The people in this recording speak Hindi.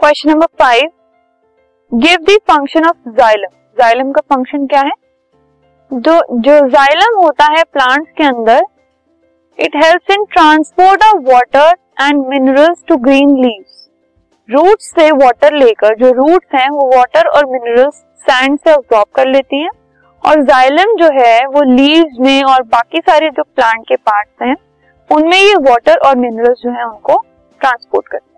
Question number five give the function of xylem xylem का फ़ंक्शन क्या है? जो जो जाइलम होता है प्लांट्स के अंदर it helps in transport of water and minerals to green leaves roots से वाटर लेकर, जो रूट्स हैं, वो वाटर और मिनरल्स सैंड से ऑब्जॉर्ब कर लेती हैं। और जाइलम जो है, वो लीव्स में और बाकी सारे जो प्लांट के पार्ट्स हैं, उनमें ये वाटर और मिनरल्स जो है, उनको ट्रांसपोर्ट करते हैं।